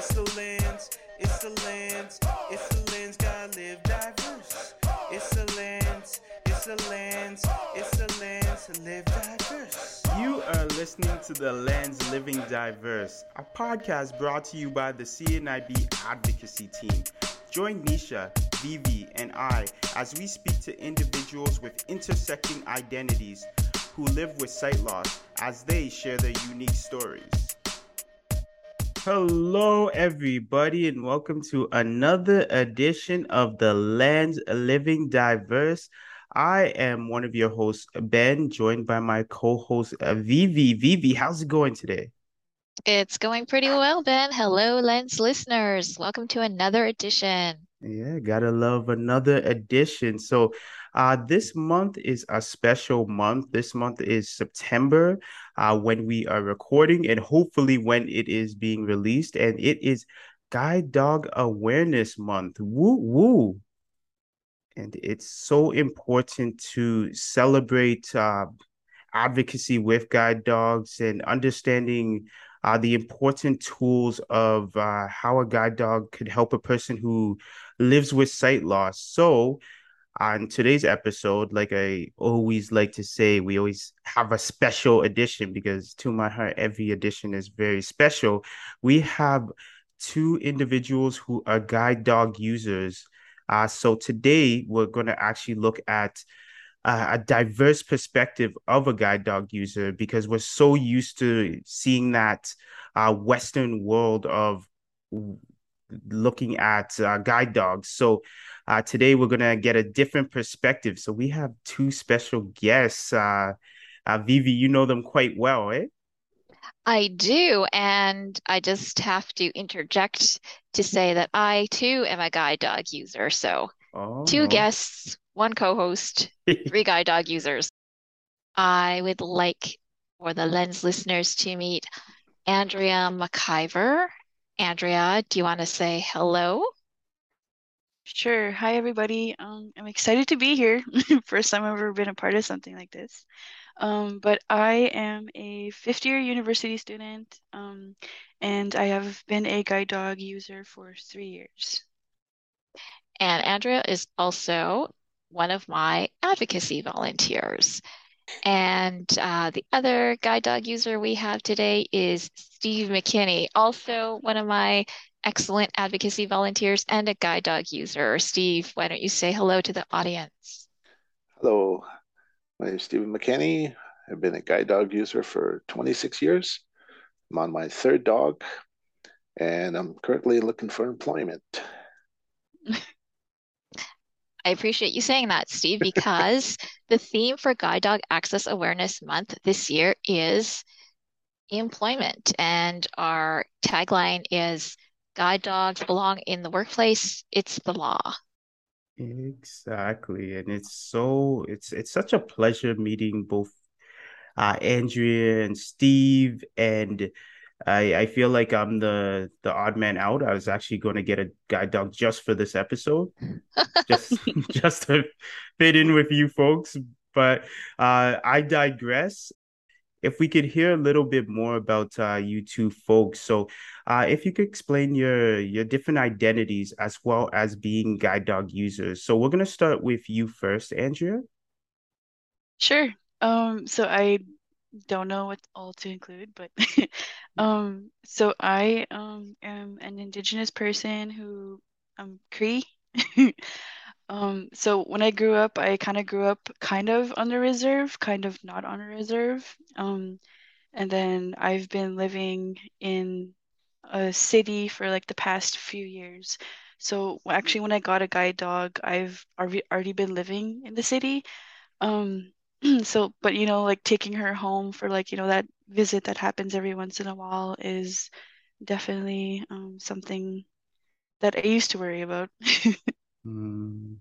It's the lens, it's the lens, it's the lens, gotta live diverse. It's the lens, it's the lens, it's the lens, live diverse. You are listening to The Lens Living Diverse, a podcast brought to you by the CNIB advocacy team. Join Nisha, Vivi, and I as we speak to individuals with intersecting identities who live with sight loss as they share their unique stories. Hello, everybody, and welcome to another edition of the Lens Living Diverse. I am one of your hosts, Ben, joined by my co-host uh, Vivi. Vivi, how's it going today? It's going pretty well, Ben. Hello, Lens listeners. Welcome to another edition. Yeah, gotta love another edition. So, uh, this month is a special month. This month is September, uh, when we are recording, and hopefully when it is being released. And it is Guide Dog Awareness Month. Woo woo! And it's so important to celebrate uh, advocacy with guide dogs and understanding uh, the important tools of uh, how a guide dog could help a person who lives with sight loss. So, on today's episode, like I always like to say, we always have a special edition because to my heart, every edition is very special. We have two individuals who are guide dog users. Uh, so today we're going to actually look at uh, a diverse perspective of a guide dog user because we're so used to seeing that uh, Western world of looking at uh, guide dogs. So uh, today we're gonna get a different perspective. So we have two special guests. Uh, uh, Vivi, you know them quite well, eh? I do, and I just have to interject to say that I too am a guide dog user. So two guests, one co-host, three guide dog users. I would like for the Lens listeners to meet Andrea McIver. Andrea, do you want to say hello? Sure. Hi, everybody. Um, I'm excited to be here. First time I've ever been a part of something like this. Um, but I am a fifth year university student, um, and I have been a guide dog user for three years. And Andrea is also one of my advocacy volunteers. And uh, the other guide dog user we have today is Steve McKinney, also one of my excellent advocacy volunteers and a guide dog user. Steve, why don't you say hello to the audience? Hello, my name is Stephen McKinney. I've been a guide dog user for 26 years. I'm on my third dog, and I'm currently looking for employment. I appreciate you saying that, Steve, because the theme for Guide Dog Access Awareness Month this year is employment. And our tagline is Guide dogs belong in the workplace, it's the law. Exactly. And it's so it's it's such a pleasure meeting both uh Andrea and Steve and I I feel like I'm the the odd man out. I was actually going to get a guide dog just for this episode, just just to fit in with you folks. But uh, I digress. If we could hear a little bit more about uh, you two folks, so uh, if you could explain your your different identities as well as being guide dog users. So we're gonna start with you first, Andrea. Sure. Um, so I don't know what all to include, but um, so I um am an indigenous person who I'm Cree. Um, so when I grew up, I kind of grew up kind of on the reserve, kind of not on a reserve. Um, and then I've been living in a city for like the past few years. So actually, when I got a guide dog, I've already been living in the city. Um, so but you know, like taking her home for like, you know, that visit that happens every once in a while is definitely um something that I used to worry about. Mm,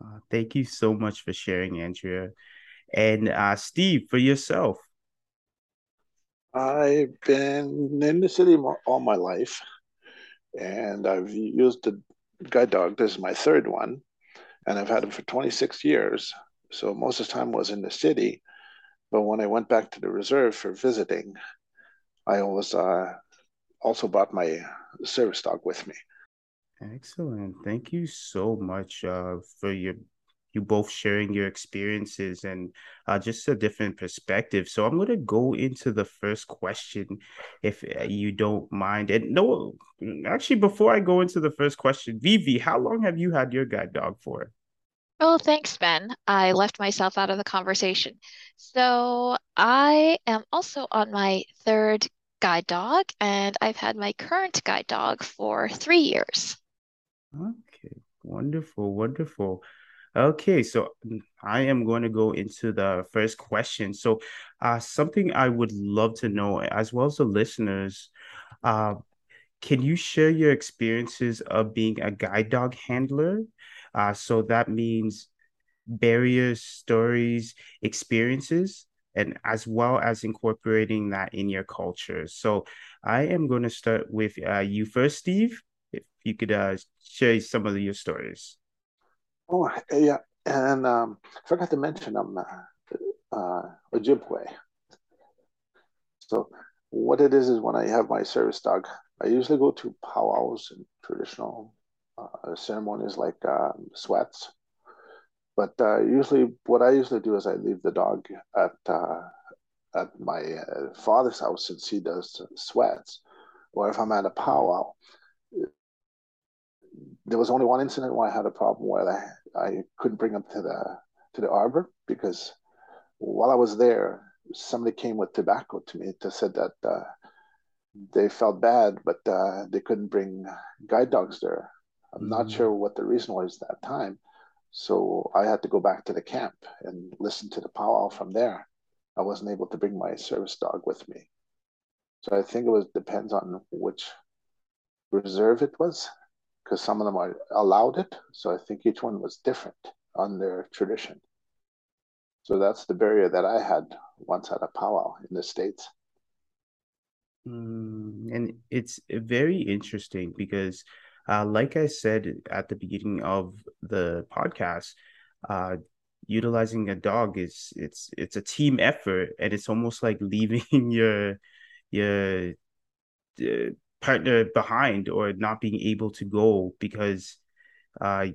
uh, thank you so much for sharing, Andrea. And uh, Steve, for yourself. I've been in the city all my life, and I've used the guide dog. This is my third one, and I've had him for 26 years. So most of the time was in the city, but when I went back to the reserve for visiting, I always uh, also brought my service dog with me. Excellent. Thank you so much uh, for your you both sharing your experiences and uh, just a different perspective. So I'm going to go into the first question, if uh, you don't mind. And no, actually, before I go into the first question, Vivi, how long have you had your guide dog for? Oh, thanks, Ben. I left myself out of the conversation. So I am also on my third guide dog, and I've had my current guide dog for three years. Okay, wonderful, wonderful. Okay, so I am going to go into the first question. So, uh, something I would love to know, as well as the listeners, uh, can you share your experiences of being a guide dog handler? Uh, so that means barriers, stories, experiences, and as well as incorporating that in your culture. So, I am going to start with uh, you first, Steve. You could uh, share some of your stories. Oh, yeah. And um, I forgot to mention I'm uh, uh, Ojibwe. So what it is is when I have my service dog, I usually go to powwows and traditional uh, ceremonies like um, sweats. But uh, usually, what I usually do is I leave the dog at uh, at my uh, father's house since he does sweats, or if I'm at a powwow, there was only one incident where I had a problem where I, I couldn't bring them to the to the arbor because while I was there, somebody came with tobacco to me to said that uh, they felt bad, but uh, they couldn't bring guide dogs there. I'm mm-hmm. not sure what the reason was that time, so I had to go back to the camp and listen to the powwow from there. I wasn't able to bring my service dog with me, so I think it was depends on which reserve it was because some of them are allowed it. So I think each one was different on their tradition. So that's the barrier that I had once at a powwow in the States. Mm, and it's very interesting because, uh, like I said at the beginning of the podcast, uh, utilizing a dog is it's it's a team effort, and it's almost like leaving your your uh, partner behind or not being able to go because uh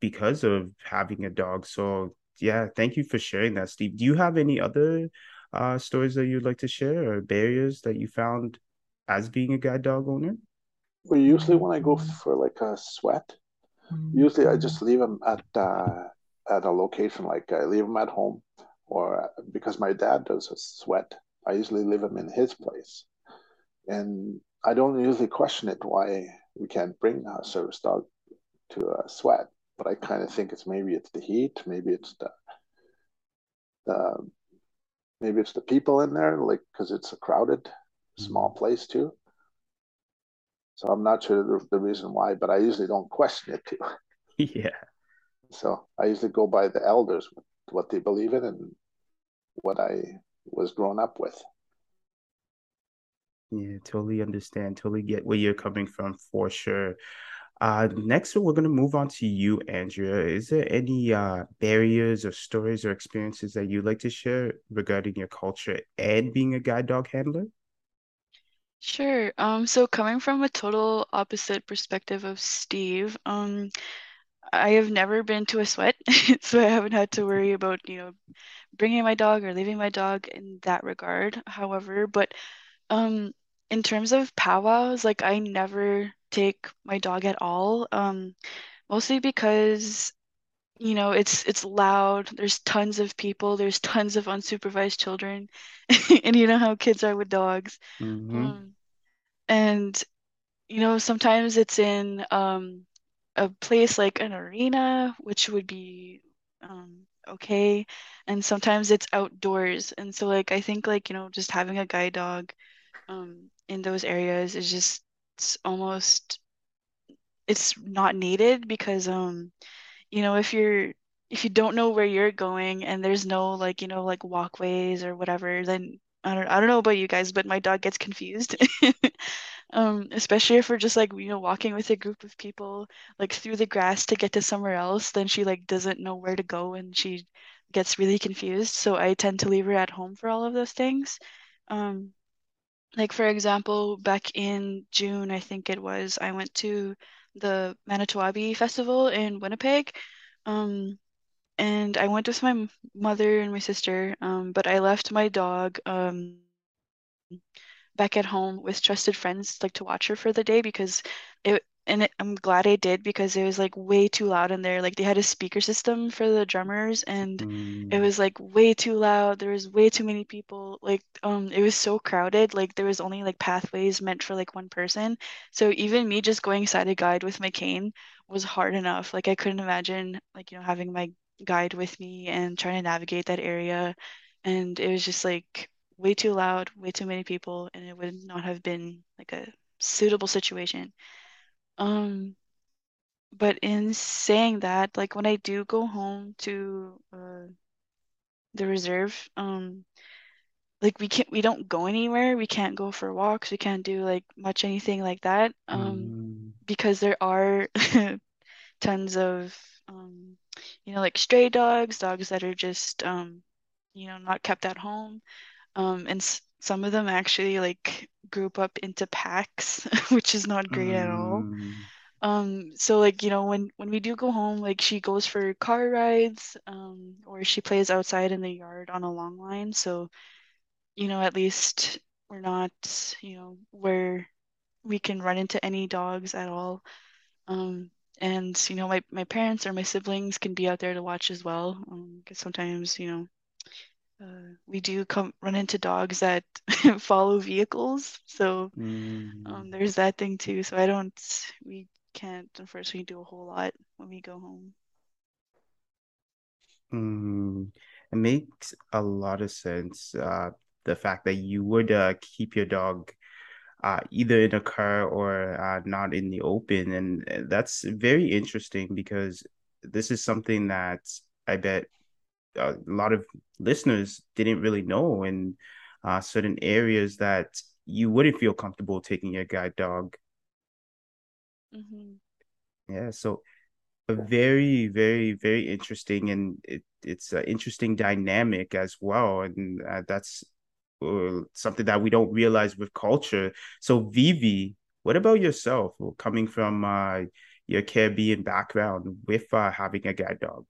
because of having a dog. So yeah thank you for sharing that steve. Do you have any other uh stories that you'd like to share or barriers that you found as being a guide dog owner? Well usually when i go for like a sweat usually i just leave them at uh at a location like i leave them at home or because my dad does a sweat i usually leave them in his place. And I don't usually question it why we can't bring a service dog to a sweat, but I kind of think it's maybe it's the heat, maybe it's the the maybe it's the people in there, like because it's a crowded, small mm-hmm. place too. So I'm not sure the, the reason why, but I usually don't question it too. Yeah. So I usually go by the elders, what they believe in, and what I was grown up with. Yeah, totally understand. Totally get where you're coming from for sure. Uh, next, we're going to move on to you, Andrea. Is there any uh, barriers or stories or experiences that you'd like to share regarding your culture and being a guide dog handler? Sure. Um, so coming from a total opposite perspective of Steve, um, I have never been to a sweat, so I haven't had to worry about, you know, bringing my dog or leaving my dog in that regard. However, but um, in terms of powwows, like I never take my dog at all. Um, mostly because, you know, it's it's loud. There's tons of people. There's tons of unsupervised children, and you know how kids are with dogs. Mm-hmm. Um, and you know, sometimes it's in um a place like an arena, which would be um okay, and sometimes it's outdoors. And so like I think like, you know, just having a guide dog um, in those areas is just it's almost it's not needed because um you know if you're if you don't know where you're going and there's no like you know like walkways or whatever then I don't I don't know about you guys but my dog gets confused. Um especially if we're just like you know walking with a group of people like through the grass to get to somewhere else then she like doesn't know where to go and she gets really confused. So I tend to leave her at home for all of those things. Um like for example, back in June, I think it was, I went to the Manito Ahbee Festival in Winnipeg. Um, and I went with my mother and my sister, um, but I left my dog um, back at home with trusted friends like to watch her for the day because it and it, I'm glad I did because it was like way too loud in there. Like they had a speaker system for the drummers and Mm, it was like way too loud. There was way too many people. Like um it was so crowded. Like there was only like pathways meant for like one person. So even me just going side of guide with my cane was hard enough. Like I couldn't imagine like you know having my guide with me and trying to navigate that area. And it was just like way too loud, way too many people, and it would not have been like a suitable situation. Um, but in saying that, like when I do go home to uh, the reserve, um, like we can't we don't go anywhere. We can't go for walks. We can't do like much anything like that. Um, mm, because there are tons of um, you know, like stray dogs, dogs that are just um, you know, not kept at home. Um, and some of them actually like group up into packs, which is not great at all. mm, Um, so like, you know, when when we do go home, like she goes for car rides, um, or she plays outside in the yard on a long line. So, you know, at least we're not, you know, where we can run into any dogs at all. Um, and you know, my my parents or my siblings can be out there to watch as well. Um, because sometimes, you know, uh, we do come run into dogs that follow vehicles. So mm. um, there's that thing too. So I don't, we can't unfortunately do a whole lot when we go home. Mm, it makes a lot of sense. Uh, the fact that you would uh, keep your dog uh, either in a car or uh, not in the open, and uh, that's very interesting because this is something that I bet a lot of listeners didn't really know in uh, certain areas that you wouldn't feel comfortable taking your guide dog. hmm Yeah, so a very, very, very interesting, and it, it's an interesting dynamic as well, and uh, that's uh, something that we don't realize with culture. So, Vivi, what about yourself, Well, coming from uh, your Caribbean background with uh, having a guide dog?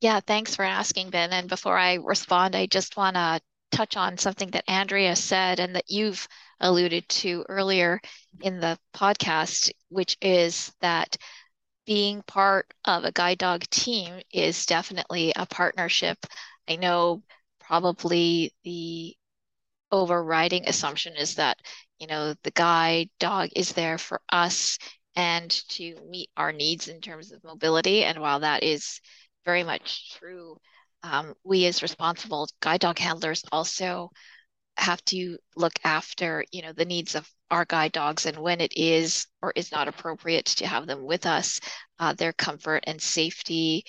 Yeah, thanks for asking, Ben. And before I respond, I just want to touch on something that Andrea said and that you've alluded to earlier in the podcast, which is that being part of a guide dog team is definitely a partnership. I know probably the overriding assumption is that, you know, the guide dog is there for us and to meet our needs in terms of mobility. And while that is very much true, um, we as responsible guide dog handlers also have to look after, you know, the needs of our guide dogs and when it is or is not appropriate to have them with us, uh, their comfort and safety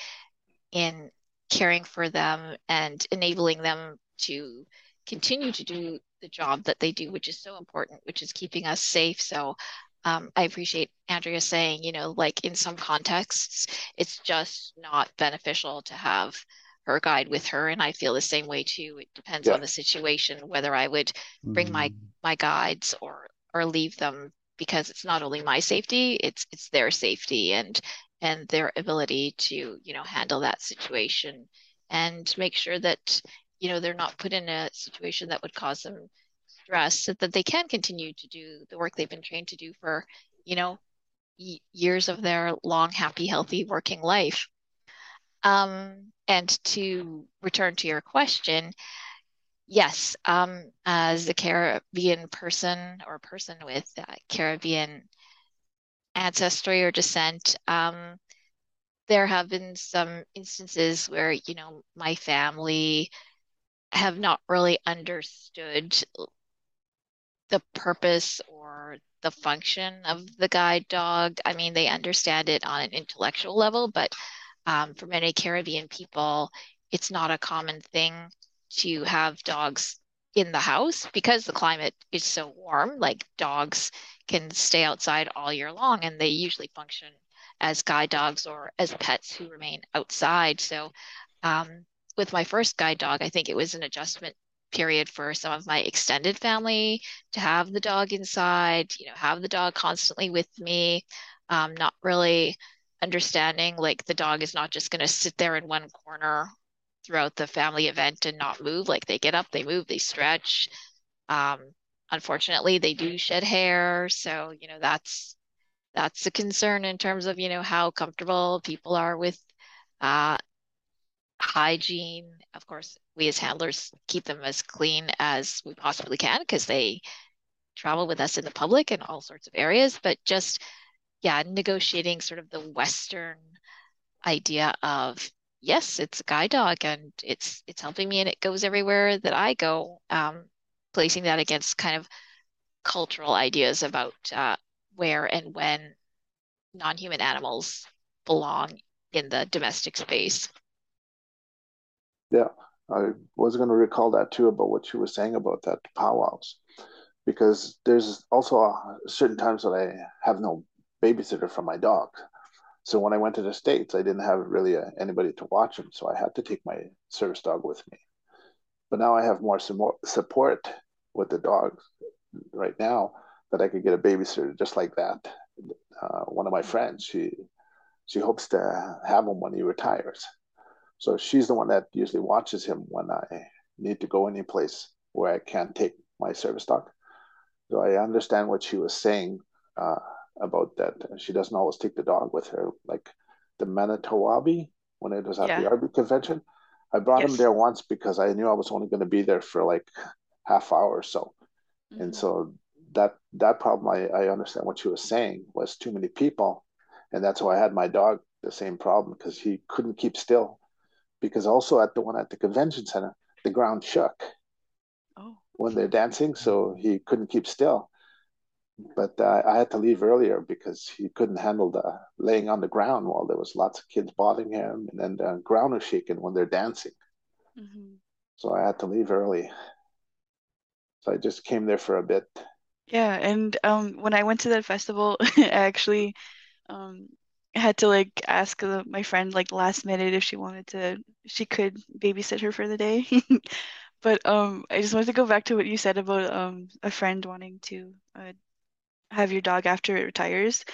in caring for them and enabling them to continue to do the job that they do, which is so important, which is keeping us safe. So um, I appreciate Andrea saying, you know, like in some contexts, it's just not beneficial to have her guide with her. And I feel the same way too. It depends Yeah. on the situation, whether I would bring my Mm, my guides or or leave them because it's not only my safety, it's it's their safety and and their ability to, you know, handle that situation and make sure that, you know, they're not put in a situation that would cause them stress so that they can continue to do the work they've been trained to do for, you know, years of their long, happy, healthy working life. Um, and to return to your question, yes, um, as a Caribbean person or person with uh, Caribbean ancestry or descent, um, there have been some instances where, you know, my family have not really understood the purpose or the function of the guide dog. I mean, they understand it on an intellectual level, but um, for many Caribbean people, it's not a common thing to have dogs in the house because the climate is so warm. Like dogs can stay outside all year long, and they usually function as guide dogs or as pets who remain outside. So, um, with my first guide dog, I think it was an adjustment period for some of my extended family to have the dog inside, you know, have the dog constantly with me, um, not really understanding like the dog is not just going to sit there in one corner throughout the family event and not move. Like they get up, they move, they stretch. Um, unfortunately, they do shed hair, so you know that's that's a concern in terms of you know how comfortable people are with uh, hygiene. Of course, we as handlers keep them as clean as we possibly can because they travel with us in the public in all sorts of areas. But just yeah, negotiating sort of the Western idea of yes, it's a guide dog and it's it's helping me and it goes everywhere that I go. Um, placing that against kind of cultural ideas about uh, where and when non-human animals belong in the domestic space. Yeah, I was going to recall that too about what you were saying about that powwows, because there's also certain times that I have no babysitter for my dog. So when I went to the States, I didn't have really anybody to watch him. So I had to take my service dog with me. But now I have more support with the dogs right now that I could get a babysitter just like that. Uh, one of my friends, she she hopes to have him when he retires. So she's the one that usually watches him when I need to go any place where I can't take my service dog. So I understand what she was saying uh, about that. She doesn't always take the dog with her, like the Manito Ahbee when it was at yeah. the RB convention. I brought yes. him there once because I knew I was only going to be there for like half hour or so, mm-hmm. and so that that problem I, I understand what she was saying was too many people, and that's why I had my dog the same problem because he couldn't keep still, because also at the one at the convention center the ground shook. Oh. When they're dancing, so he couldn't keep still but uh, I had to leave earlier because he couldn't handle the laying on the ground while there was lots of kids bothering him, and then the ground was shaking when they're dancing. Mm-hmm. So I had to leave early. So I just came there for a bit. Yeah, and um, when I went to that festival, I actually um, had to like ask uh, my friend like last minute if she wanted to, she could babysit her for the day. but um, I just wanted to go back to what you said about um, a friend wanting to uh, have your dog after it retires.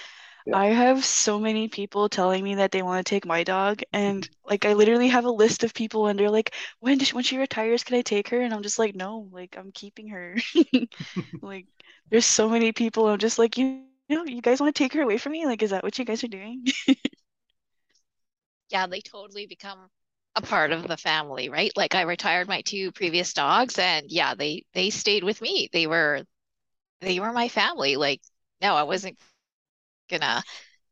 Yeah. I have so many people telling me that they want to take my dog, and like I literally have a list of people, and they're like, "When does when she retires, can I take her?" And I'm just like, "No, like I'm keeping her." like there's so many people. I'm just like, you, know, you guys want to take her away from me? Like, is that what you guys are doing? yeah, they totally become a part of the family, right? Like I retired my two previous dogs, and yeah, they they stayed with me. They were they were my family. Like, no, I wasn't gonna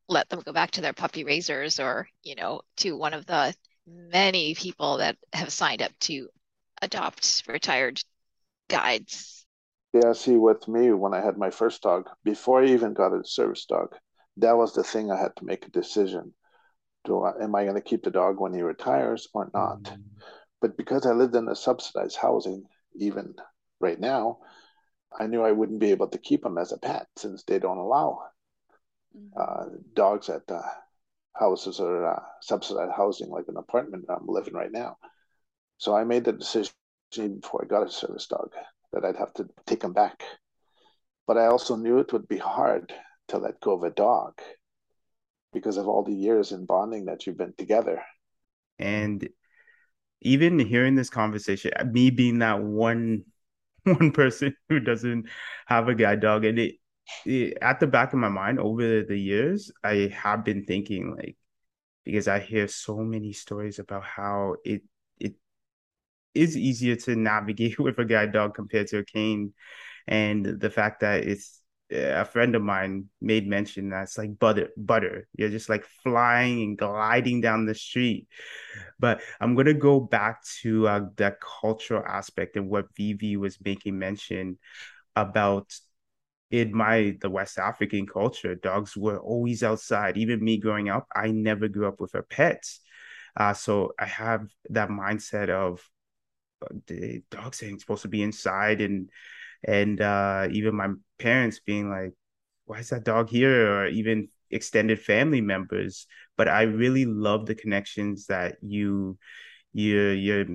let them go back to their puppy raisers or, you know, to one of the many people that have signed up to adopt retired guides. Yeah, see, with me, when I had my first dog, before I even got a service dog, that was the thing I had to make a decision. Do I, am I going to keep the dog when he retires or not? Mm-hmm. But because I lived in a subsidized housing, even right now, I knew I wouldn't be able to keep him as a pet since they don't allow mm-hmm. uh, dogs at uh, houses or uh, subsidized housing like an apartment I'm living right now. So I made the decision before I got a service dog that I'd have to take him back. But I also knew it would be hard to let go of a dog because of all the years in bonding that you've been together. And even hearing this conversation, me being that one one person who doesn't have a guide dog and it, it, at the back of my mind over the years i have been thinking like because i hear so many stories about how it it is easier to navigate with a guide dog compared to a cane. And the fact that it's a friend of mine made mention that it's like butter butter. You're just like flying and gliding down the street. But i'm going to go back to uh, that cultural aspect and what vivi was making mention about in my the west african culture dogs were always outside. Even me growing up i never grew up with a pet. Uh, so i have that mindset of the dogs ain't supposed to be inside and and uh, even my parents being like, "Why is that dog here?" or even extended family members. But I really love the connections that you you you're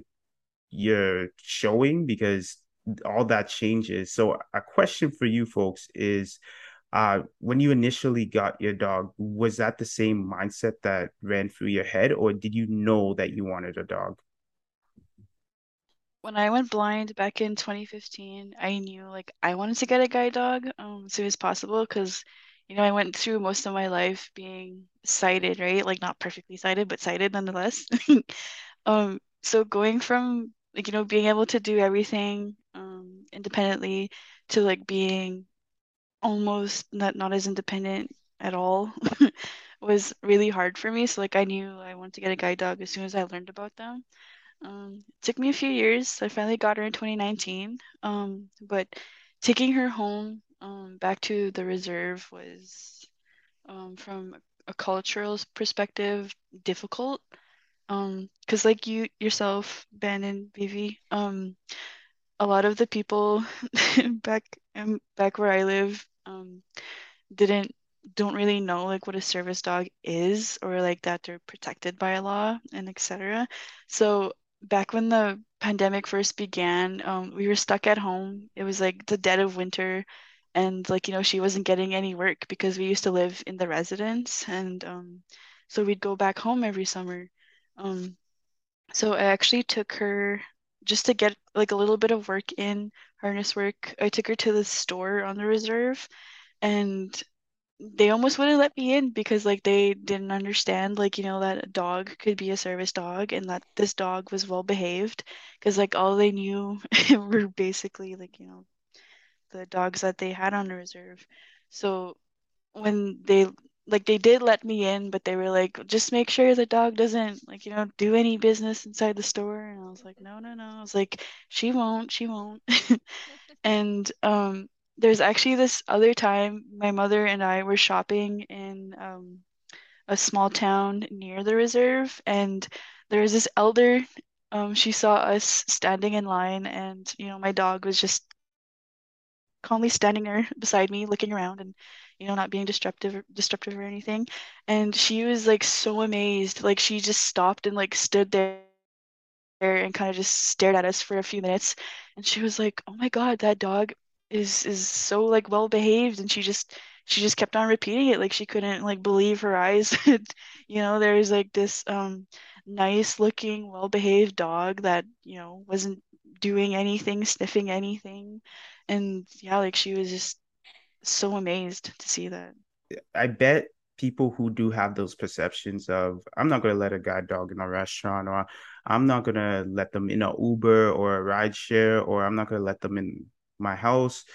you're showing because all that changes. So a question for you folks is uh when you initially got your dog, was that the same mindset that ran through your head or did you know that you wanted a dog? When I went blind back in 2015, I knew like I wanted to get a guide dog um as soon as possible because you know I went through most of my life being sighted, right? Like not perfectly sighted, but sighted nonetheless. Um, so going from like you know being able to do everything um independently to like being almost not not as independent at all was really hard for me. So like I knew I wanted to get a guide dog as soon as I learned about them. Um, it took me a few years. I finally got her in 2019. Um, but taking her home um, back to the reserve was um, from a cultural perspective difficult. Um, because like you yourself, Ben and Vivi, um, a lot of the people back um, back where I live um didn't don't really know like what a service dog is or like that they're protected by a law and etc. So back when the pandemic first began, um, we were stuck at home. It was like the dead of winter, and like you know she wasn't getting any work because we used to live in the residence, and um, so we'd go back home every summer. Um, so I actually took her just to get like a little bit of work in harness work. I took her to the store on the reserve and they almost wouldn't let me in because like they didn't understand like you know that a dog could be a service dog and that this dog was well behaved because like all they knew were basically like you know the dogs that they had on the reserve. So when they like they did let me in, but they were like, just make sure the dog doesn't like, you know, do any business inside the store. And I was like, no, no, no. I was like, she won't, she won't. and um there's actually this other time my mother and I were shopping in um a small town near the reserve and there was this elder um she saw us standing in line and you know my dog was just calmly standing there beside me looking around and you know, not being disruptive disruptive or anything. And she was like so amazed. Like she just stopped and like stood there and kind of just stared at us for a few minutes. And she was like, "Oh my God, that dog is is so like well behaved." And she just she just kept on repeating it like she couldn't like believe her eyes. you know, there's like this um nice looking, well behaved dog that, you know, wasn't doing anything, sniffing anything. And yeah, like she was just so amazed to see that. I bet people who do have those perceptions of I'm not gonna let a guide dog in a restaurant or I'm not gonna let them in an Uber or a ride share or I'm not gonna let them in my house.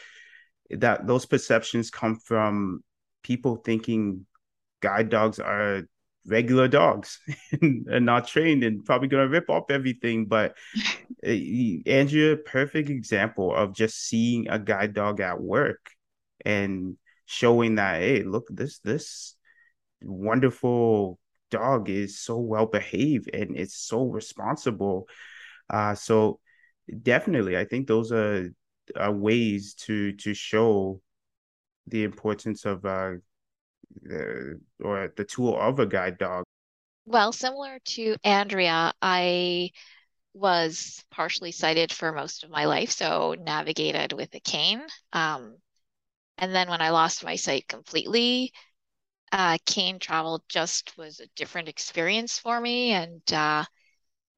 That those perceptions come from people thinking guide dogs are regular dogs and, not trained and probably gonna rip off everything. But uh, Andrea, perfect example of just seeing a guide dog at work and showing that hey look this this wonderful dog is so well behaved and it's so responsible uh so definitely i think those are, are ways to to show the importance of uh the, or the tool of a guide dog well similar to andrea i was partially sighted for most of my life so navigated with a cane um, and then when I lost my sight completely, uh, cane travel just was a different experience for me. And uh,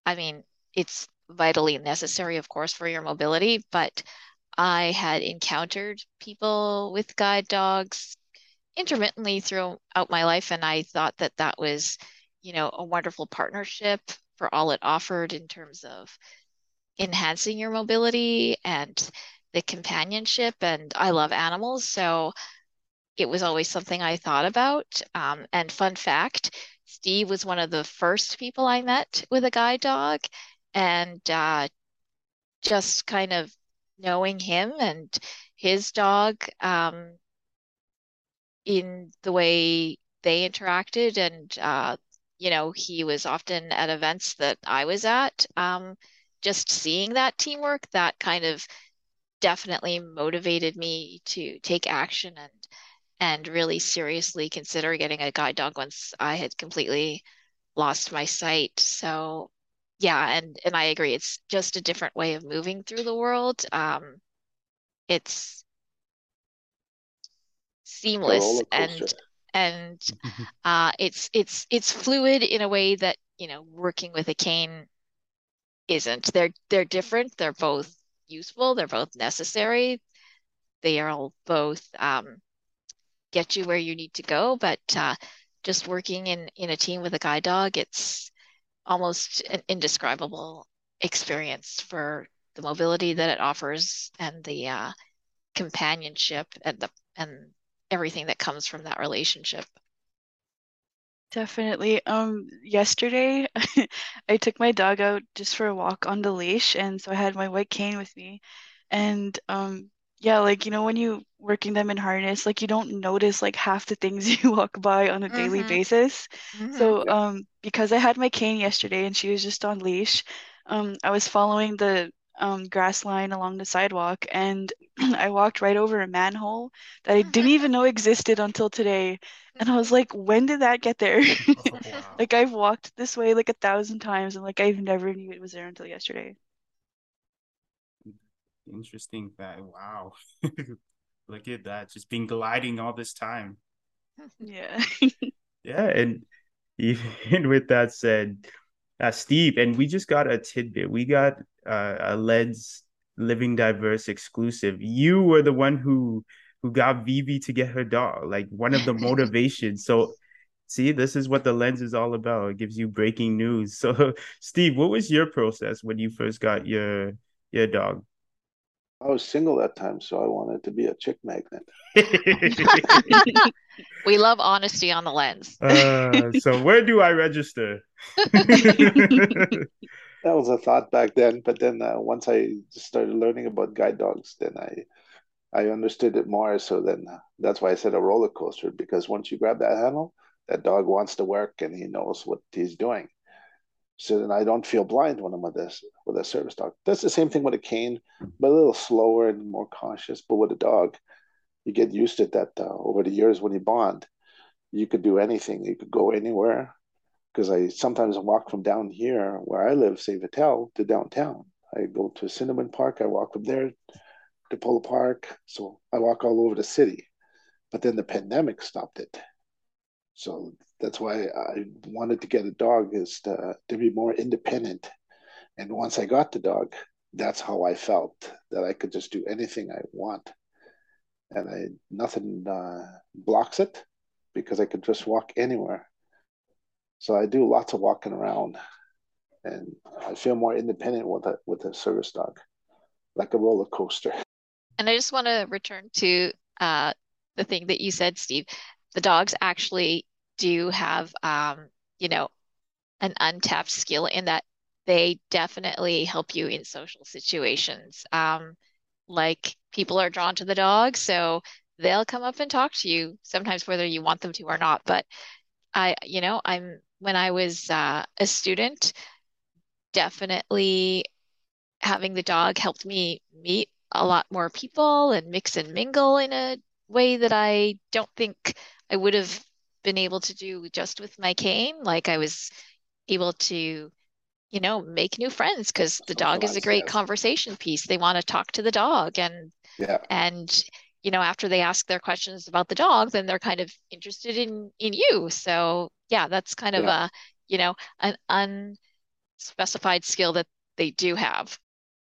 I mean, it's vitally necessary, of course, for your mobility, but I had encountered people with guide dogs intermittently throughout my life, and I thought that that was, you know, a wonderful partnership for all it offered in terms of enhancing your mobility and the companionship and I love animals. So it was always something I thought about. Um, and fun fact Steve was one of the first people I met with a guide dog. And uh, just kind of knowing him and his dog um, in the way they interacted and uh, you know he was often at events that i was at um, just seeing that teamwork that kind of definitely motivated me to take action and and really seriously consider getting a guide dog once I had completely lost my sight. So yeah, and and I agree. It's just a different way of moving through the world. Um, it's seamless and and uh, it's it's it's fluid in a way that you know working with a cane isn't. They're they're different. They're both useful. They're both necessary. They are both um, get you where you need to go. But uh, just working in in a team with a guide dog, it's almost an indescribable experience for the mobility that it offers and the uh, companionship and the and everything that comes from that relationship. Definitely. Um, yesterday I took my dog out just for a walk on the leash, and so I had my white cane with me. And um, yeah, like you know, when you working them in harness, like you don't notice like half the things you walk by on a daily Mm-hmm. basis. Mm-hmm. So um, because I had my cane yesterday and she was just on leash, um, I was following the um grass line along the sidewalk, and I walked right over a manhole that I didn't even know existed until today. And I was like, when did that get there? wow. Like I've walked this way like a thousand times, and like I've never knew it was there until yesterday. Interesting that wow. Look at that. Just been gliding all this time. Yeah. Yeah, and even with that said, uh, Steve, and we just got a tidbit. We got uh, a Lens Living Diverse exclusive. You were the one who who got Vivi to get her dog, like one of the motivations. So, see, this is what the lens is all about. It gives you breaking news. So, Steve, what was your process when you first got your your dog? I was single that time, so I wanted to be a chick magnet. We love honesty on the lens. uh, so where do I register? That was a thought back then, but then uh, once I started learning about guide dogs, then I I understood it more. So then uh, that's why I said a roller coaster because once you grab that handle, that dog wants to work and he knows what he's doing. So then I don't feel blind when I'm with this with a service dog. That's the same thing with a cane, but a little slower and more cautious. But with a dog, you get used to that uh, over the years when you bond. You could do anything. You could go anywhere. Because I sometimes walk from down here where I live, say Vital, to downtown. I go to Cinnamon Park. I walk from there to Polo Park. So I walk all over the city. But then the pandemic stopped it. So that's why I wanted to get a dog is to, to be more independent. And once I got the dog, that's how I felt that I could just do anything I want. And I nothing uh, blocks it because I could just walk anywhere. So I do lots of walking around and I feel more independent with a with a service dog, like a roller coaster. And I just want to return to uh, the thing that you said, Steve. The dogs actually do have, um, you know, an untapped skill in that they definitely help you in social situations. Um, like people are drawn to the dog, so they'll come up and talk to you sometimes whether you want them to or not. But I, you know, I'm when I was uh, a student, definitely having the dog helped me meet a lot more people and mix and mingle in a way that I don't think I would have been able to do just with my cane. Like I was able to, you know, make new friends because the dog is a great yes. conversation piece. They want to talk to the dog and Yeah, and you know, after they ask their questions about the dog, then they're kind of interested in in you. So yeah, that's kind of Yeah. a, you know, an unspecified skill that they do have.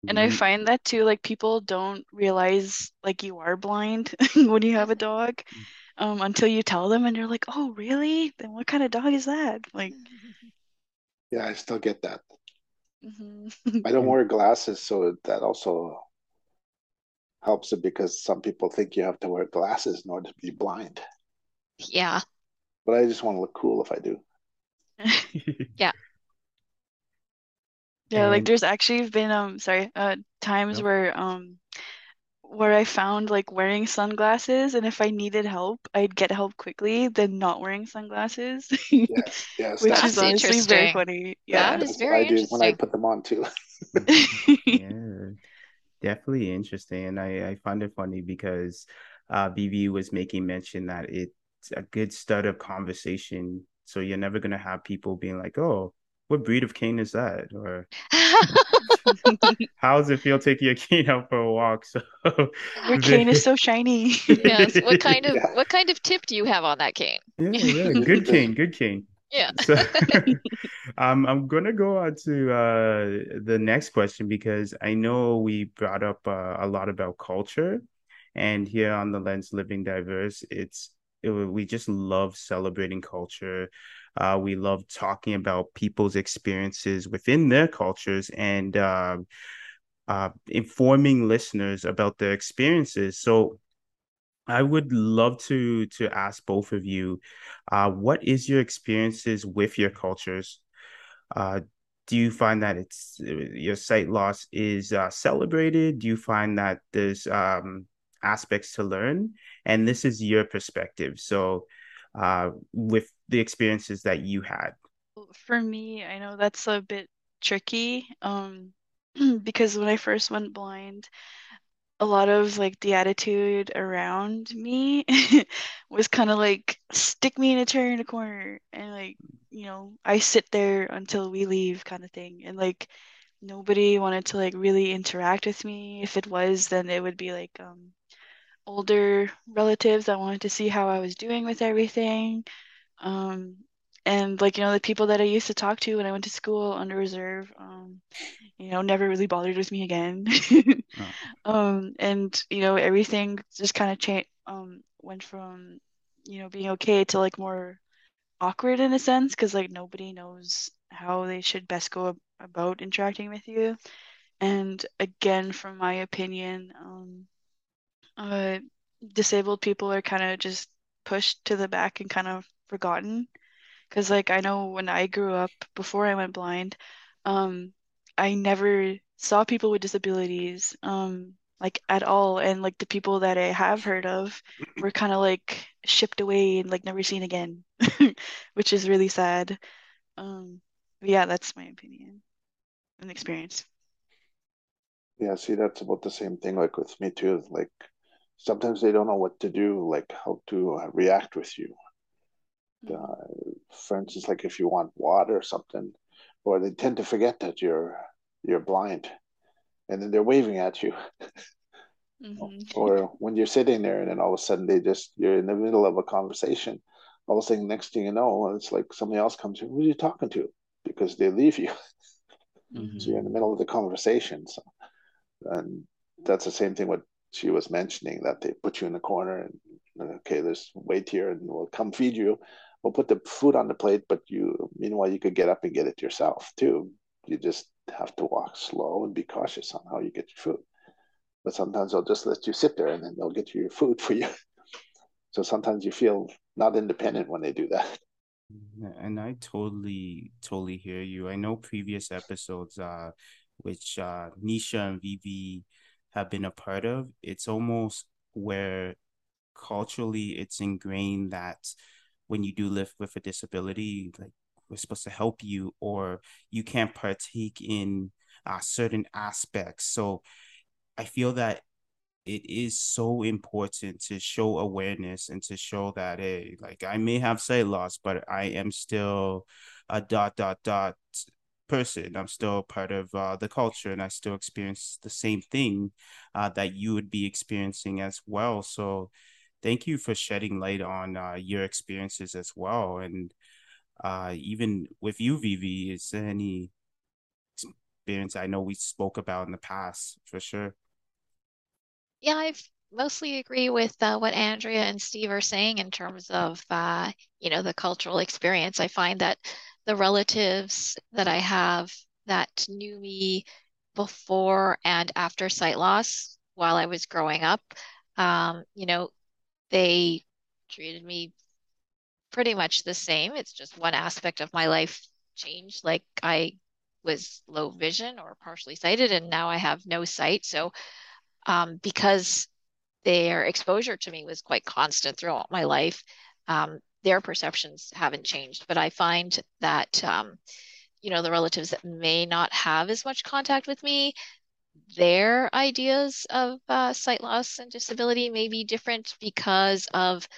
And I Mhm. find that too, like people don't realize like you are blind when you have a dog, um, until you tell them and you're like, "Oh, really? Then what kind of dog is that?" Like, yeah, I still get that. mhm. I don't wear glasses, so that also helps it because some people think you have to wear glasses in order to be blind. Yeah. But I just want to look cool if I do. Yeah, Yeah, like there's actually been um sorry, uh times Nope. where um where I found like wearing sunglasses and if I needed help, I'd get help quickly than not wearing sunglasses. Yes, yes, Which that's is That's honestly very funny. Yeah. that's very I do when I put them on too. yeah, definitely interesting. And I, I find it funny because uh Vivi was making mention that it's a good start of conversation. So you're never gonna have people being like, oh, what breed of cane is that? Or how does it feel taking your cane out for a walk? So Your cane is so shiny. Yes. What kind of Yeah. what kind of tip do you have on that cane? yeah, yeah, good cane, good cane. Yeah. So um, I'm gonna go on to uh, the next question because I know we brought up uh, a lot about culture, and here on the Lens Living Diverse, it's it, we just love celebrating culture. Uh, we love talking about people's experiences within their cultures and uh, uh, informing listeners about their experiences. So I would love to to ask both of you, uh, what is your experiences with your cultures? Uh, do you find that it's your sight loss is uh, celebrated? Do you find that there's um, aspects to learn? And this is your perspective. So, uh, with the experiences that you had. For me, I know that's a bit tricky, um, because when I first went blind, a lot of like the attitude around me was kind of like stick me in a chair in a corner and like you know I sit there until we leave kind of thing and like nobody wanted to like really interact with me if it was then it would be like um older relatives that wanted to see how I was doing with everything um and like you know the people that I used to talk to when I went to school under reserve um you know never really bothered with me again Oh, Um, and you know, everything just kind of changed, um, went from, you know, being okay to like more awkward in a sense, because like nobody knows how they should best go ab about interacting with you. And again, from my opinion, um, uh, disabled people are kind of just pushed to the back and kind of forgotten. Because like I know when I grew up before I went blind, um, I never saw people with disabilities, um, like at all. And like the people that I have heard of were kind of like shipped away and like never seen again, which is really sad. Um, yeah, that's my opinion and experience. Yeah, see, that's about the same thing like with me too. Like sometimes they don't know what to do, like how to uh, react with you. Uh, for instance, like if you want water or something, or they tend to forget that you're you're blind, and then they're waving at you. Mhm. Or when you're sitting there, and then all of a sudden they just you're in the middle of a conversation. All of a sudden, next thing you know, it's like somebody else comes in. Who are you talking to? Because they leave you. So you're in the middle of the conversation. So, and that's the same thing what she was mentioning that they put you in the corner and okay, there's wait here and we'll come feed you. We'll put the food on the plate, but you meanwhile you could get up and get it yourself too. You just have to walk slow and be cautious on how you get your food. But sometimes they'll just let you sit there and then they'll get you your food for you. So sometimes you feel not independent when they do that. And I totally, totally hear you. I know previous episodes, uh, which uh, Nisha and Vivi have been a part of, it's almost where culturally it's ingrained that when you do live with a disability, like we're supposed to help you, or you can't partake in uh, certain aspects. So I feel that it is so important to show awareness and to show that hey like i may have sight loss but i am still a dot dot dot person i'm still part of uh, the culture and i still experience the same thing uh, that you would be experiencing as well so thank you for shedding light on uh, your experiences as well and uh, even with you vivi is there any experience i know we spoke about in the past for sure Yeah, I mostly agree with uh, what Andrea and Steve are saying in terms of uh, you know, the cultural experience. I find that the relatives that I have that knew me before and after sight loss while I was growing up, um, you know, they treated me pretty much the same. It's just one aspect of my life changed. Like I was low vision or partially sighted, and now I have no sight. So, um, because their exposure to me was quite constant throughout my life. Um, their perceptions haven't changed, but I find that um, you know the relatives that may not have as much contact with me, their ideas of uh, sight loss and disability may be different because of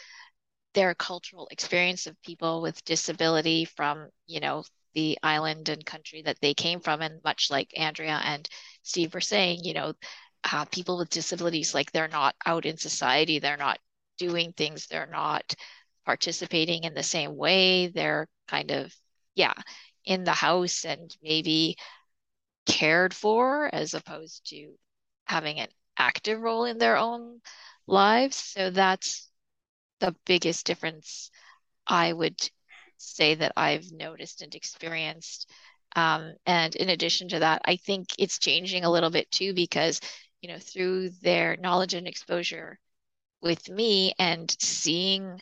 their cultural experience of people with disability from you know the island and country that they came from. And much like Andrea and Steve were saying, you know, uh, people with disabilities, like they're not out in society, they're not doing things, they're not participating in the same way. They're kind of, yeah, in the house and maybe cared for as opposed to having an active role in their own lives. So that's the biggest difference I would say that I've noticed and experienced. Um, and in addition to that, I think it's changing a little bit too because, you know, through their knowledge and exposure with me and seeing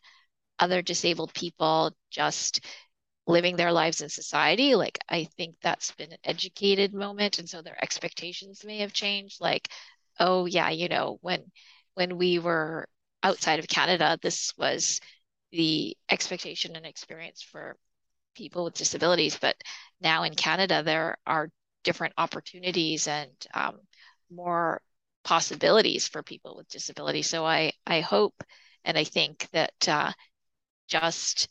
other disabled people just living their lives in society, like I think that's been an educated moment. And so their expectations may have changed. Like, oh yeah, you know, when when we were outside of Canada, this was the expectation and experience for people with disabilities. But now in Canada, there are different opportunities and um, more possibilities for people with disabilities. So I, I hope and I think that uh, just,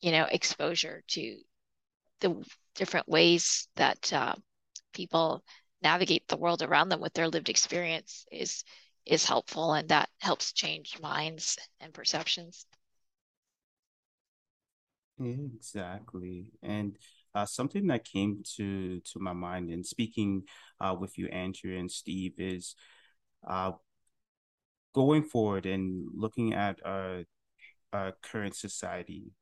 you know, exposure to the different ways that uh, people navigate the world around them with their lived experience is is helpful and that helps change minds and perceptions. Exactly. And uh, something that came to to my mind in speaking uh, with you, Andrea and Steve, is uh, going forward and looking at our, our current society.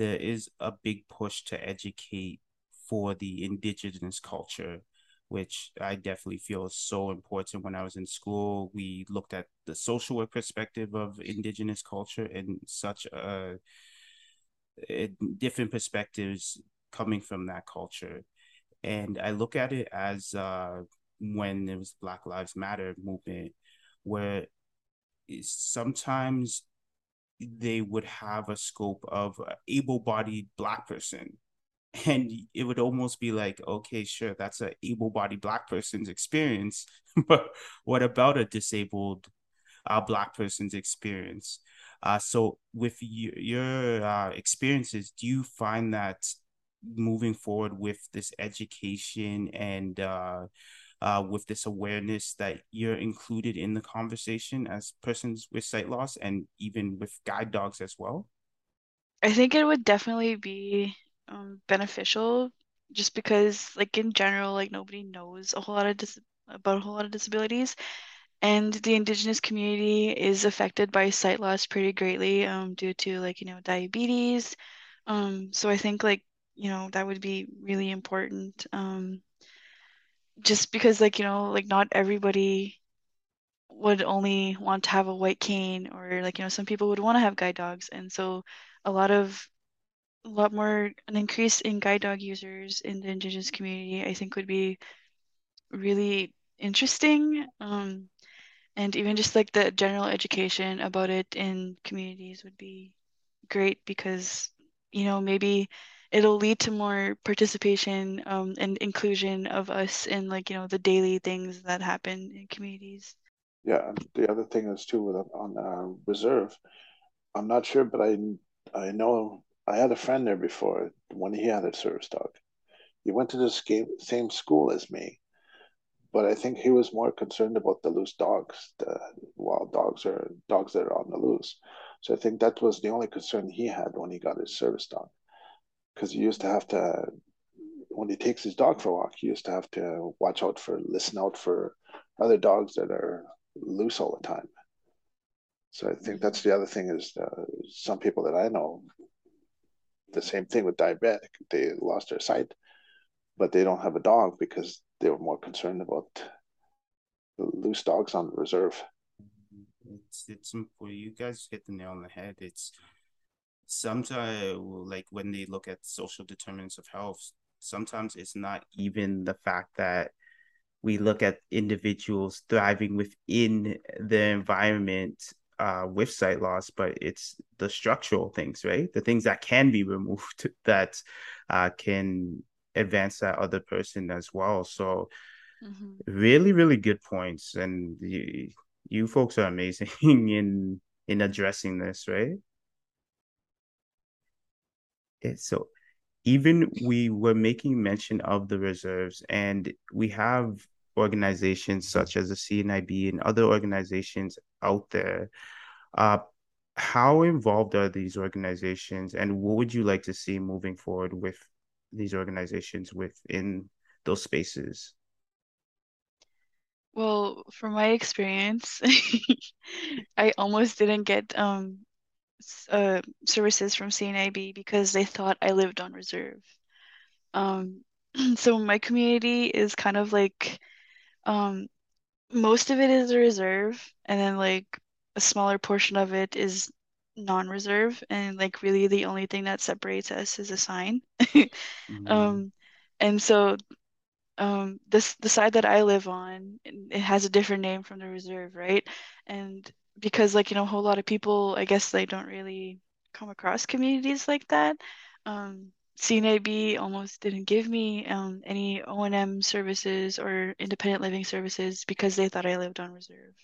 There is a big push to educate for the indigenous culture, which I definitely feel is so important. When I was in school, we looked at the social work perspective of indigenous culture and such a different perspectives coming from that culture. And I look at it as uh, when it was Black Lives Matter movement, where sometimes they would have a scope of able-bodied black person. And it would almost be like okay sure that's an able-bodied black person's experience but what about a disabled uh, black person's experience? Uh, so, with your, your uh, experiences, do you find that moving forward with this education and uh, uh, with this awareness that you're included in the conversation as persons with sight loss and even with guide dogs as well? I think it would definitely be um, beneficial just because, like, in general, like, nobody knows a whole lot of dis- about a whole lot of disabilities and the indigenous community is affected by sight loss pretty greatly um, due to like you know diabetes um, so i think like you know that would be really important um, just because like you know like not everybody would only want to have a white cane or like you know some people would want to have guide dogs. And so a lot of a lot more an increase in guide dog users in the indigenous community i think would be really interesting. Um, and even just like the general education about it in communities would be great because you know maybe it'll lead to more participation um, and inclusion of us in like you know the daily things that happen in communities. Yeah the other thing is too with on uh, reserve i'm not sure but i i know i had a friend there before when he had a service dog. He went to the same school as me but I think he was more concerned about the loose dogs, the wild dogs or dogs that are on the loose. So I think that was the only concern he had when he got his service dog, because he used to have to, when he takes his dog for a walk, he used to have to watch out for, listen out for other dogs that are loose all the time. So I think that's the other thing is uh, some people that I know, the same thing with diabetic, they lost their sight, but they don't have a dog because they were more concerned about loose dogs on the reserve. It's it's. You guys hit the nail on the head. It's sometimes like when they look at social determinants of health, sometimes it's not even the fact that we look at individuals thriving within the environment uh, with sight loss, but it's the structural things, right? The things that can be removed that uh, can advance that other person as well. So mm-hmm. really, really good points. And you, you folks are amazing in in addressing this, right? So even we were making mention of the reserves, and we have organizations such as the CNIB and other organizations out there. Uh, how involved are these organizations, and what would you like to see moving forward with these organizations within those spaces? Well, from my experience, I almost didn't get um uh services from CNIB because they thought I lived on reserve. Um, so my community is kind of like um most of it is a reserve, and then like a smaller portion of it is non-reserve, and like really the only thing that separates us is a sign. Mm, Um, and so um this the side that I live on it has a different name from the reserve, right? And because like you know a whole lot of people I guess they don't really come across communities like that. Um CNIB almost didn't give me um any O&M services or independent living services because they thought I lived on reserve.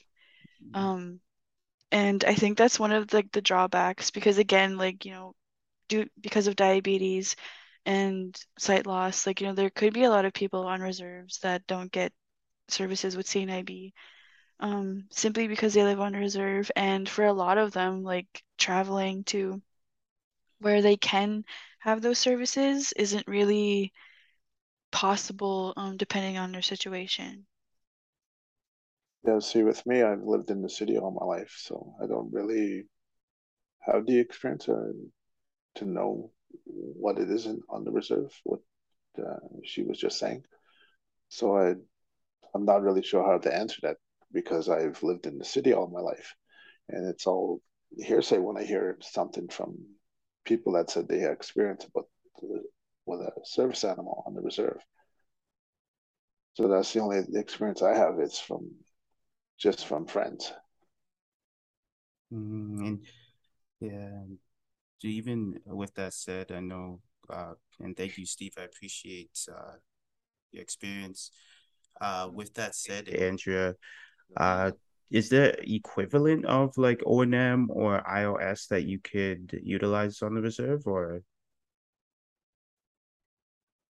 Um and I think that's one of like the drawbacks because again like you know due because of diabetes and sight loss, like, you know, there could be a lot of people on reserves that don't get services with CNIB um, simply because they live on reserve. And for a lot of them, like traveling to where they can have those services isn't really possible um, depending on their situation. Yeah, see, with me, I've lived in the city all my life, so I don't really have the experience uh, to know what it is in, on the reserve, what uh, she was just saying. So I, I'm not really sure how to answer that because I've lived in the city all my life, and it's all hearsay when I hear something from people that said they had experience about the, with a service animal on the reserve. So that's the only experience I have. It's from just from friends. mm, and yeah, even with that said, I know, uh, and thank you, Steve. I appreciate uh, your experience. Uh, with that said, Andrea, uh, is there equivalent of like O&M or IOS that you could utilize on the reserve or?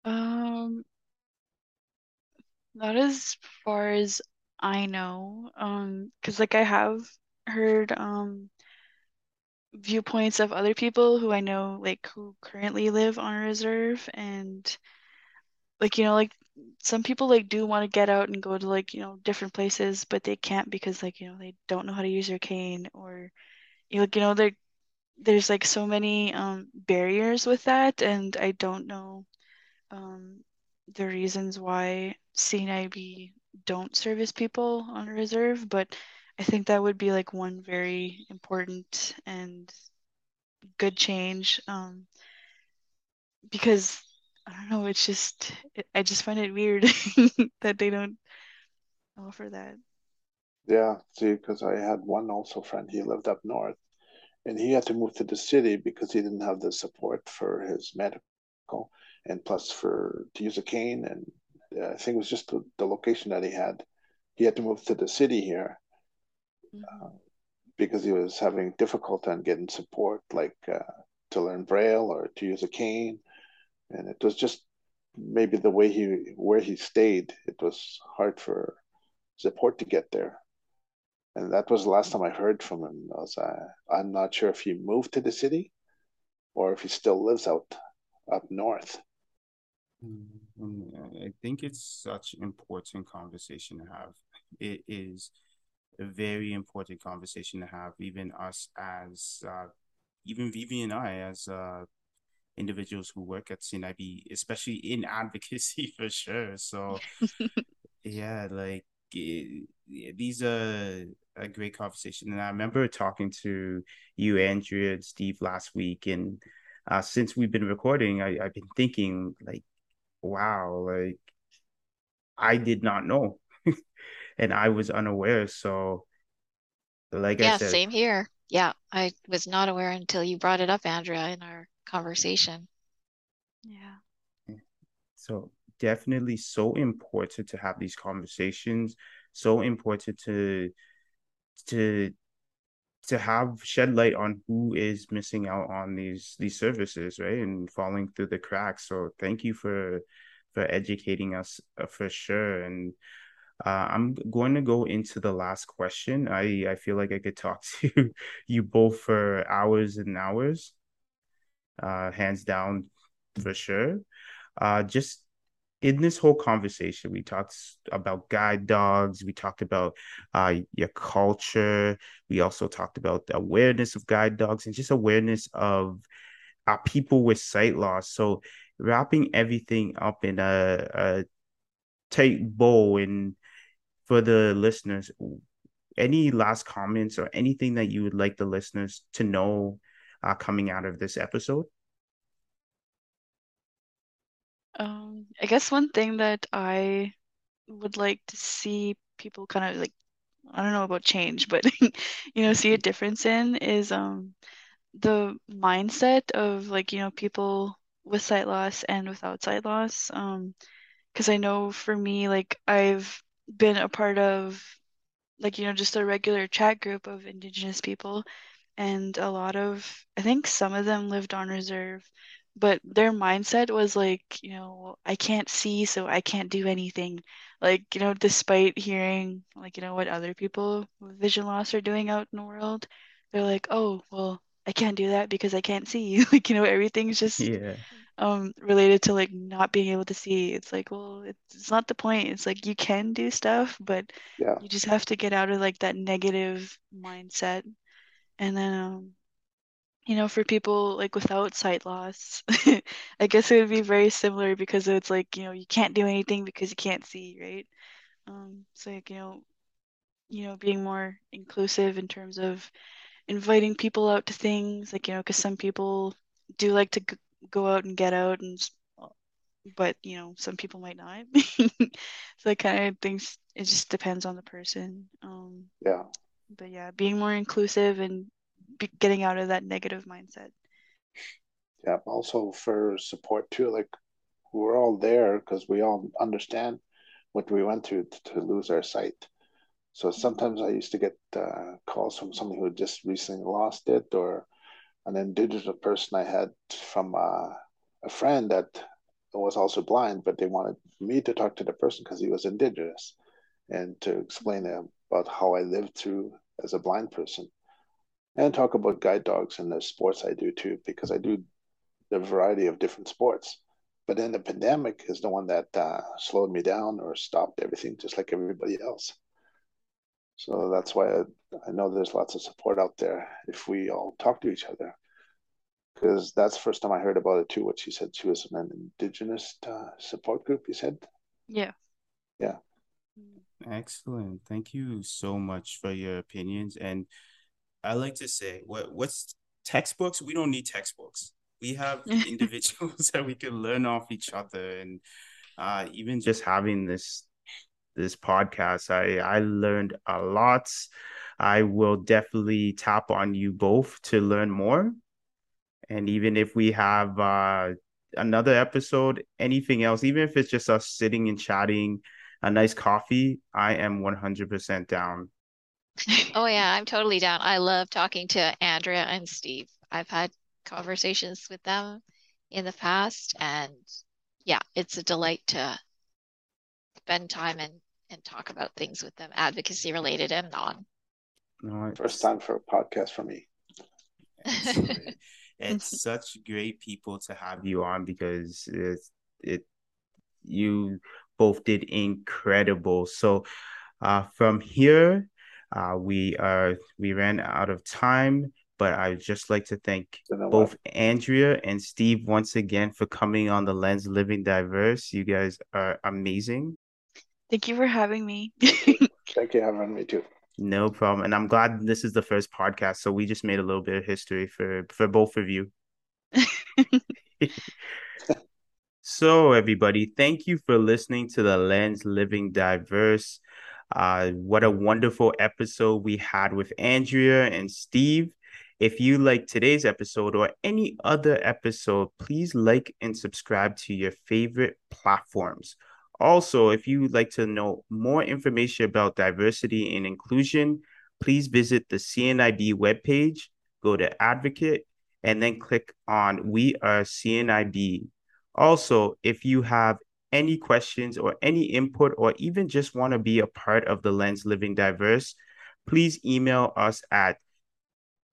Um, not as far as I know. Um, because like I have heard um viewpoints of other people who I know like who currently live on a reserve and like you know like some people like do want to get out and go to like you know different places but they can't because like you know they don't know how to use their cane or you like you know there there's like so many um barriers with that and I don't know um the reasons why CNIB don't service people on a reserve but I think that would be like one very important and good change um because I don't know it's just it, I just find it weird that they don't offer that. Yeah, see, because I had one also friend, he lived up north and he had to move to the city because he didn't have the support for his medical and plus for to use a cane and uh, I think it was just the, the location that he had. He had to move to the city here Mhm. uh, because he was having difficulty on getting support, like uh, to learn Braille or to use a cane, and it was just maybe the way he where he stayed, it was hard for support to get there. And that was the last time I heard from him. I was, uh, I'm not sure if he moved to the city or if he still lives out up north. Mm, mm, I think it's such important conversation to have. It is a very important conversation to have, even us as, uh, even Vivi and I as uh, individuals who work at CNIB, especially in advocacy for sure. So yeah, like it, these are a great conversation. And I remember talking to you, Andrea, and Steve last week, and uh, since we've been recording, I, I've been thinking like, wow, like I did not know, and I was unaware. So, like I Yeah, said, same here. Yeah, I was not aware until you brought it up, Andrea, in our conversation. Yeah. So definitely so important to have these conversations, so important to to to have shed light on who is missing out on these these services, right, and falling through the cracks. So thank you for for educating us uh, for sure. And uh, I'm going to go into the last question. I I feel like I could talk to you both for hours and hours. Uh, hands down, for sure. Uh, just in this whole conversation, we talked about guide dogs. We talked about uh, your culture. We also talked about the awareness of guide dogs and just awareness of uh, people with sight loss. So wrapping everything up in a, a tight bow and for the listeners, any last comments or anything that you would like the listeners to know uh, coming out of this episode? Um, I guess one thing that I would like to see people kind of like, I don't know about change, but you know, see a difference in is um the mindset of like, you know, people with sight loss and without sight loss. Um, because I know for me, like I've been a part of like, you know, just a regular chat group of Indigenous people, and a lot of, I think some of them lived on reserve but their mindset was like, you know, I can't see, so I can't do anything. Like, you know, despite hearing like, you know, what other people with vision loss are doing out in the world, they're like, oh, well, I can't do that because I can't see. Like, you know, everything's just Yeah. um related to like not being able to see. It's like, well, it's, it's not the point. It's like you can do stuff, but Yeah. you just have to get out of like that negative mindset. And then um you know, for people like without sight loss, I guess it would be very similar because it's like, you know, you can't do anything because you can't see, right? Um, so like, you know, you know, being more inclusive in terms of inviting people out to things, like, you know, because some people do like to go out and get out and but you know, some people might not. So kind of thinks it just depends on the person. Um, Yeah. But yeah, being more inclusive and be getting out of that negative mindset. Yeah. Also for support too, like we're all there because we all understand what we went through to, to lose our sight. So sometimes I used to get uh, calls from someone who just recently lost it, or an indigenous person I had from uh, a friend that was also blind, but they wanted me to talk to the person because he was indigenous and to explain about how I lived through as a blind person and talk about guide dogs and the sports I do too, because I do the variety of different sports. But then the pandemic is the one that uh, slowed me down or stopped everything, just like everybody else. So that's why I, I know there's lots of support out there if we all talk to each other. Because that's the first time I heard about it too. What she said, she was in an indigenous uh, support group. You said, Yeah. yeah, Excellent. Thank you so much for your opinions. And I like to say, what what's textbooks? We don't need textbooks. We have individuals that we can learn off each other, and uh, even just having this this podcast, I I learned a lot. I will definitely tap on you both to learn more. And even if we have uh, another episode, anything else, even if it's just us sitting and chatting, a nice coffee, I am 100% down. Oh yeah, I'm totally down. I love talking to Andrea and Steve. I've had conversations with them in the past, and yeah, it's a delight to spend time and and talk about things with them, advocacy related and non. No, first time for a podcast for me. it's such great people to have you on because it's it you both did incredible. So uh from here uh we are we ran out of time, but I'd just like to thank You know both Andrea and Steve once again for coming on the Lens Living Diverse. You guys are amazing. Thank you for having me. Thank you for having me too. No problem. And I'm glad this is the first podcast, so we just made a little bit of history for for both of you. So, everybody, thank you for listening to the Lens Living Diverse. Uh, what a wonderful episode we had with Andrea and Steve. If you like today's episode or any other episode, please like and subscribe to your favorite platforms. Also, if you would like to know more information about diversity and inclusion, please visit the CNIB webpage, go to Advocate, and then click on We Are CNIB. Also, if you have any questions or any input, or even just want to be a part of the Lens Living Diverse, please email us at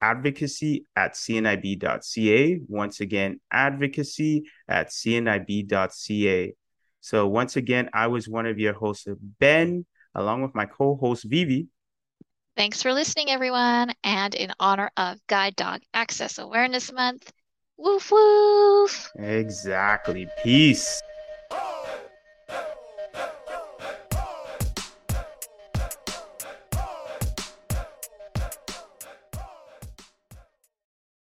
advocacy at cnib.ca. Once again, advocacy at cnib.ca. So, once again, I was one of your hosts, Ben, along with my co host, Vivi. Thanks for listening, everyone. And in honor of Guide Dog Access Awareness Month, woof woof. Exactly. Peace.